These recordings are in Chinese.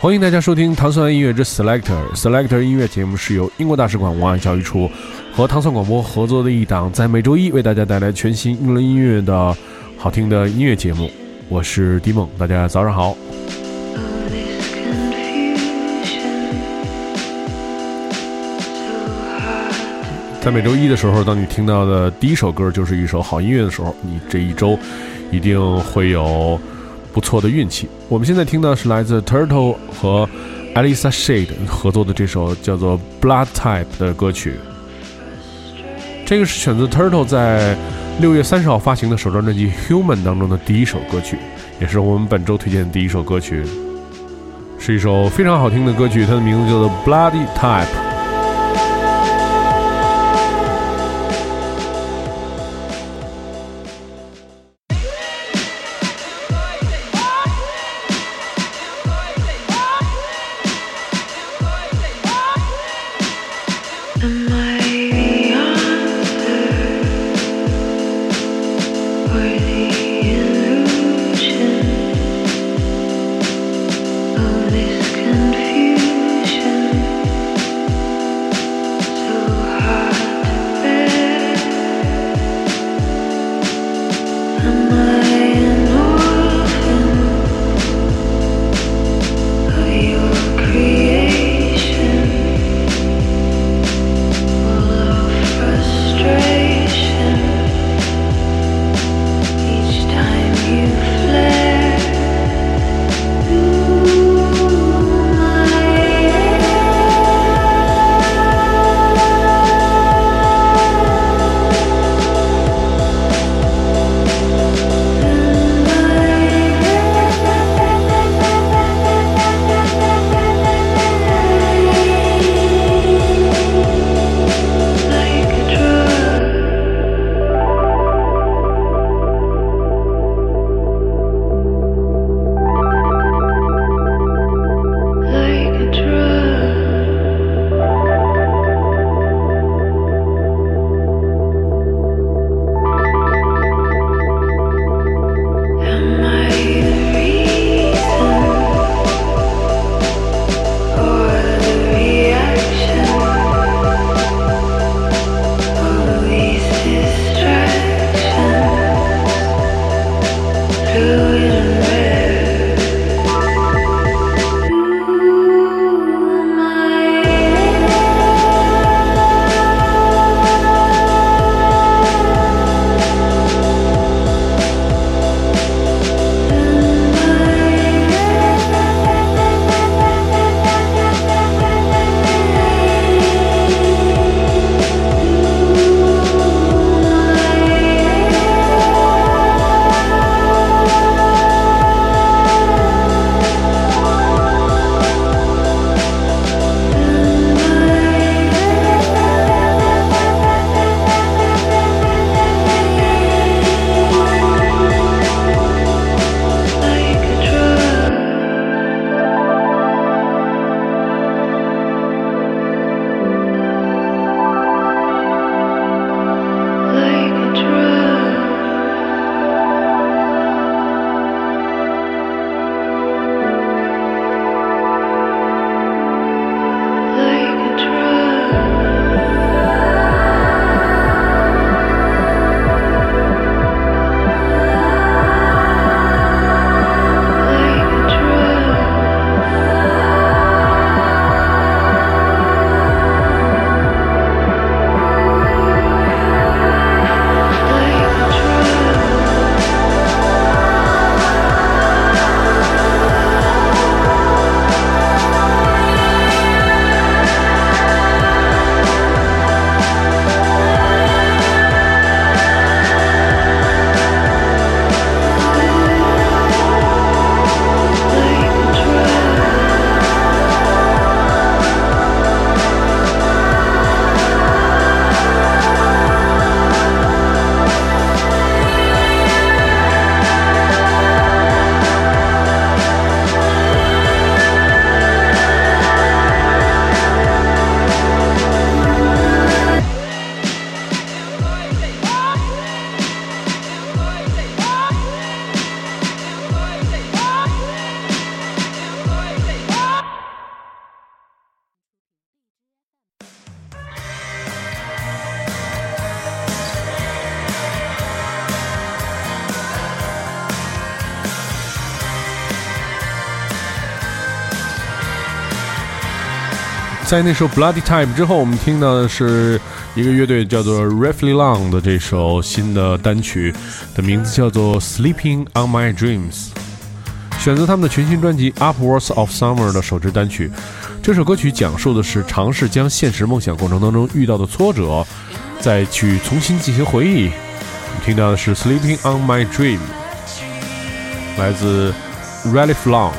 欢迎大家收听糖蒜音乐之 Selector。Selector 音乐节目是由英国大使馆文化教育处和糖蒜广播合作的一档，在每周一为大家带来全新英伦音乐的好听的音乐节目。我是迪梦，大家早上好。在每周一的时候，当你听到的第一首歌就是一首好音乐的时候，你这一周一定会有。不错的运气。我们现在听到是来自 Turtle 和 Alisa Shade 合作的这首叫做《Blood Type》的歌曲。这个是选自 Turtle 在六月三十号发行的首张专辑《Human》当中的第一首歌曲，也是我们本周推荐的第一首歌曲。是一首非常好听的歌曲，它的名字叫做《Bloody Type》。worthy. 在那首《Bloody Time》之后，我们听到的是一个乐队叫做 Roughly Long 的这首新的单曲，的名字叫做《Sleeping on My Dreams》，选择他们的全新专辑《Upwards of Summer》的首支单曲。这首歌曲讲述的是尝试将现实梦想过程当中遇到的挫折，再去重新进行回忆。我们听到的是《Sleeping on My Dream》，来自 Roughly Long。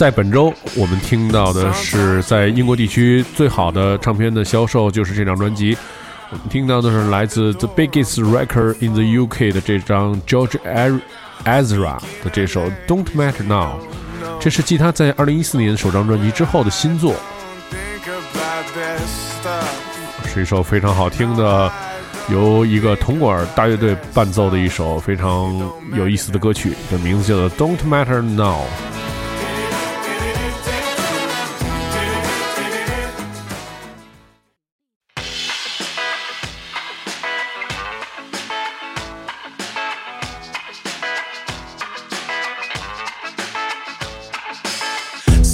在本周，我们听到的是在英国地区最好的唱片的销售，就是这张专辑。我们听到的是来自 The Biggest Record in the UK 的这张 George Ezra 的这首 Don't Matter Now，这是继他在2014年首张专辑之后的新作，是一首非常好听的，由一个铜管大乐队伴奏的一首非常有意思的歌曲，的名字叫做 Don't Matter Now。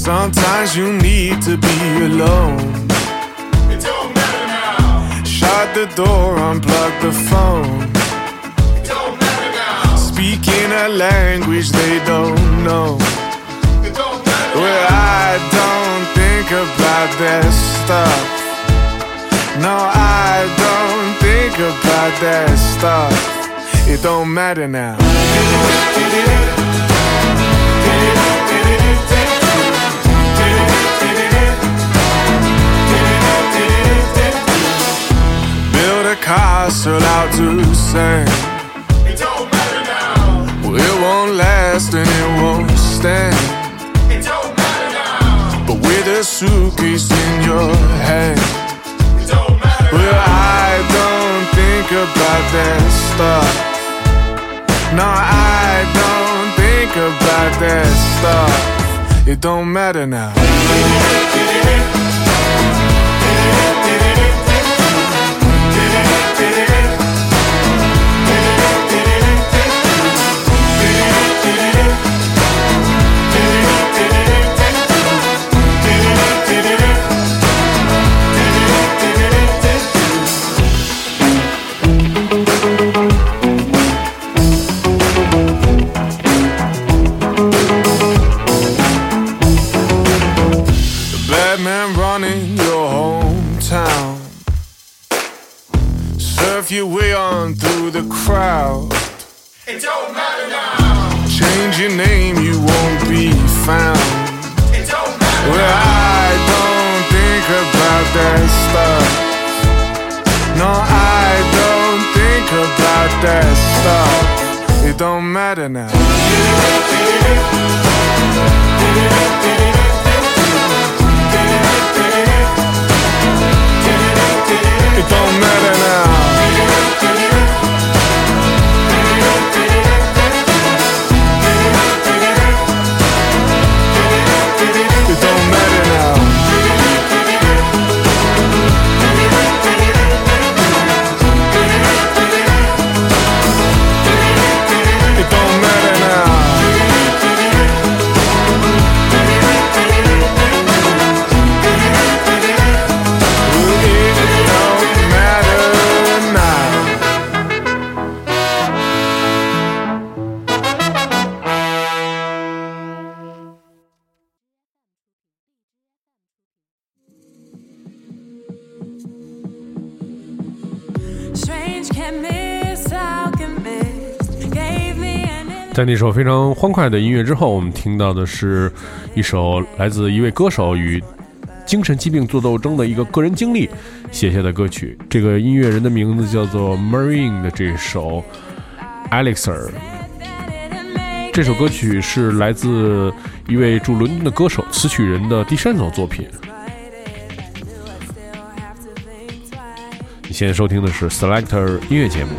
Sometimes you need to be alone. It don't matter now. Shut the door, unplug the phone. It don't matter now. Speaking a language they don't know. It don't matter well, I don't think about that stuff. No, I don't think about that stuff. It don't matter now. Castle out to sand. It don't matter now. Well, it won't last and it won't stand. It don't matter now. But with a suitcase in your hand. It don't matter well, now. I don't think about that stuff. No, I don't think about that stuff. It don't matter now. Change your name, you won't be found. Well, I don't think about that stuff. No, I don't think about that stuff. It don't matter now. It don't matter now. 在那首非常欢快的音乐之后，我们听到的是一首来自一位歌手与精神疾病做斗争的一个个人经历写下的歌曲。这个音乐人的名字叫做 Marine 的这首 Alexer。这首歌曲是来自一位驻伦敦的歌手、词曲人的第三首作品。你现在收听的是 Selector 音乐节目。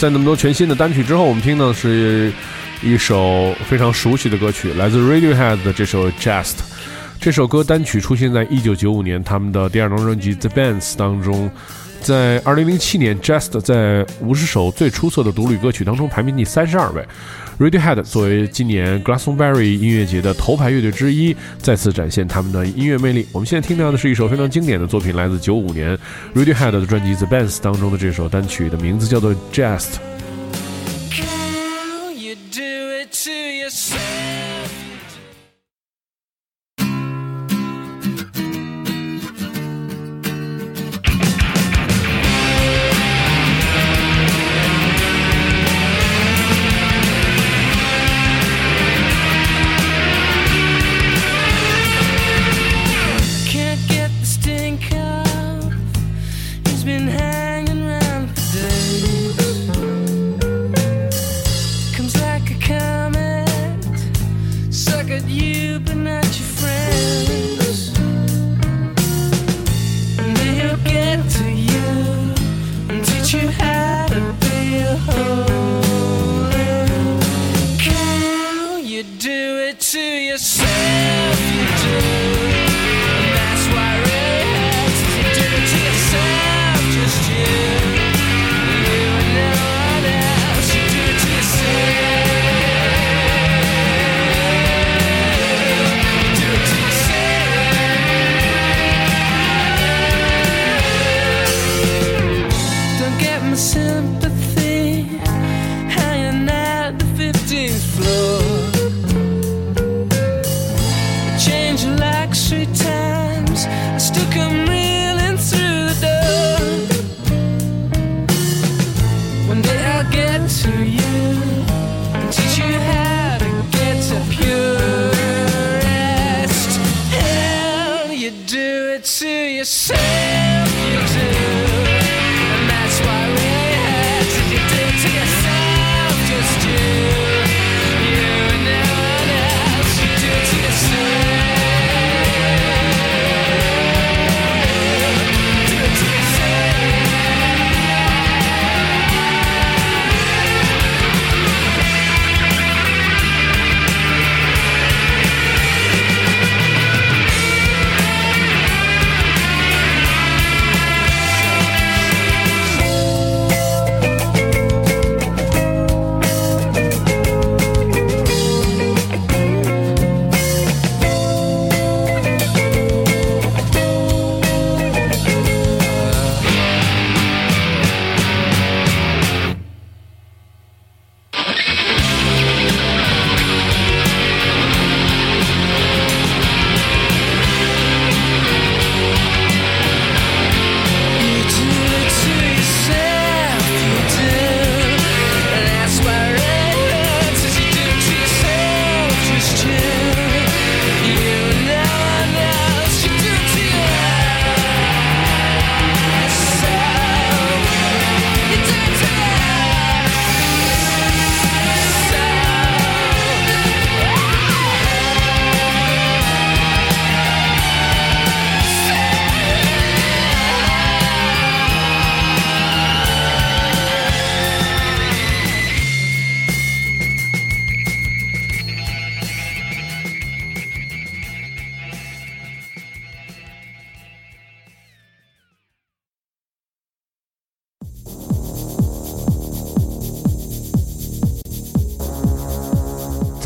在那么多全新的单曲之后，我们听到的是一首非常熟悉的歌曲，来自 Radiohead 的这首《Just》。这首歌单曲出现在1995年他们的第二张专辑《The Bands》当中。在2007年，《Just》在五十首最出色的独立歌曲当中排名第三十二位。Radiohead 作为今年 Glastonbury 音乐节的头牌乐队之一，再次展现他们的音乐魅力。我们现在听到的是一首非常经典的作品，来自九五年 Radiohead 的专辑《The Bands》当中的这首单曲的名字叫做《Just》。Can you do it to yourself?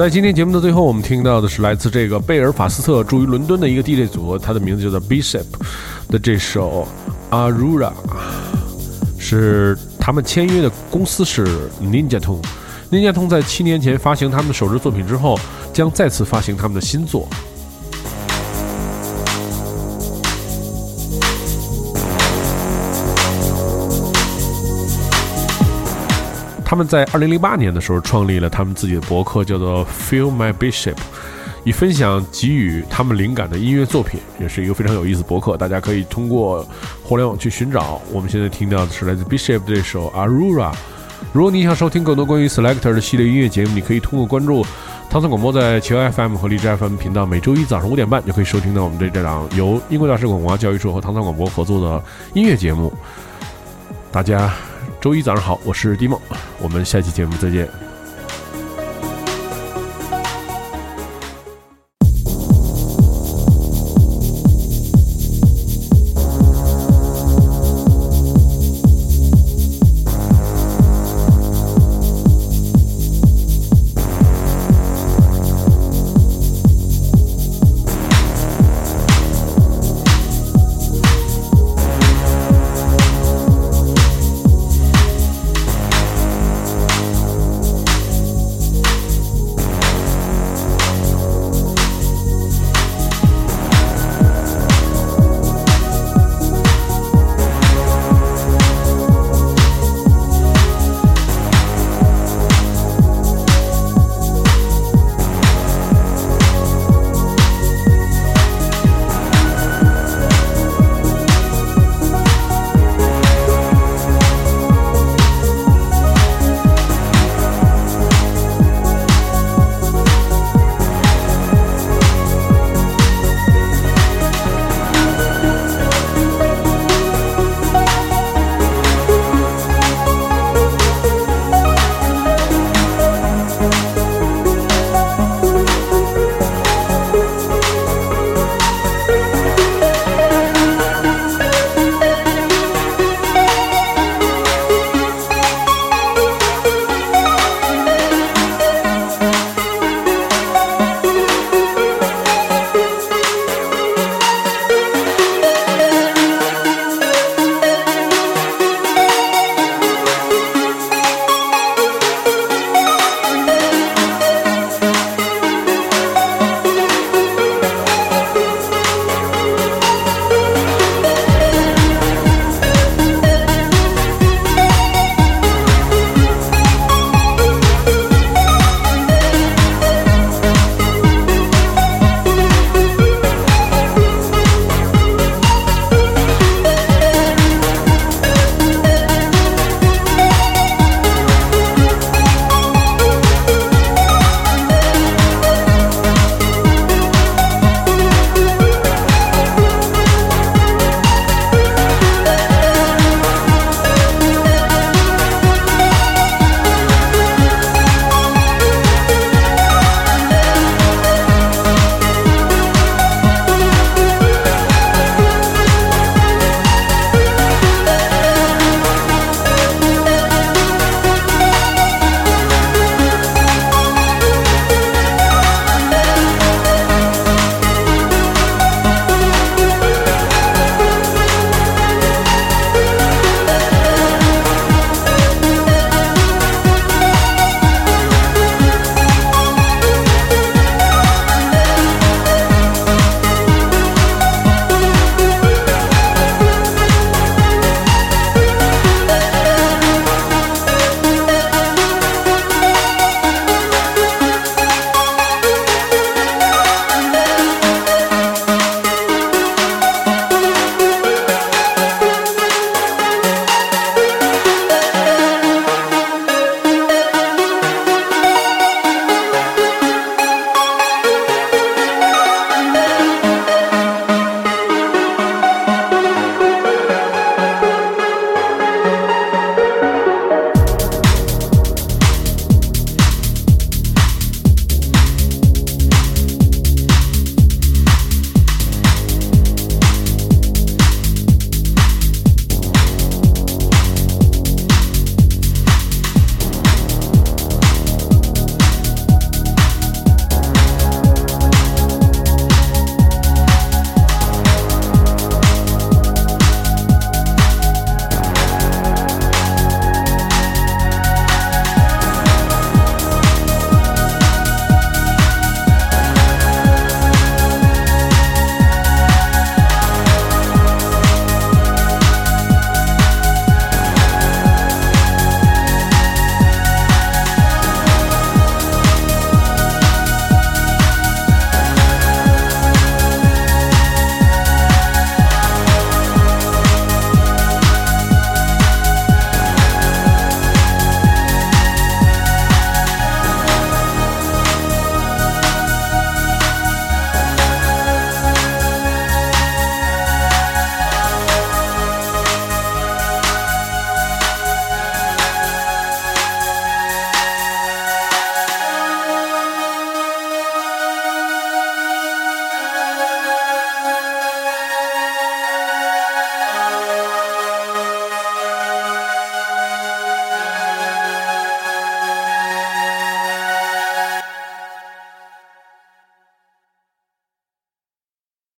在今天节目的最后，我们听到的是来自这个贝尔法斯特驻于伦敦的一个 DJ 组合，他的名字叫做 Bishop 的这首 Aurora，是他们签约的公司是 Ninja Tune。Ninja Tune 在七年前发行他们的首支作品之后，将再次发行他们的新作。他们在二零零八年的时候创立了他们自己的博客，叫做 Feel My Bishop，以分享给予他们灵感的音乐作品，也是一个非常有意思的博客。大家可以通过互联网去寻找。我们现在听到的是来自 Bishop 的这首 Aurora。如果你想收听更多关于 Selector 的系列音乐节目，你可以通过关注唐宋广播在企鹅 FM 和荔枝 FM 频道，每周一早上五点半就可以收听到我们这这档由英国大使馆文化教育处和唐宋广播合作的音乐节目。大家周一早上好，我是迪梦，我们下期节目再见。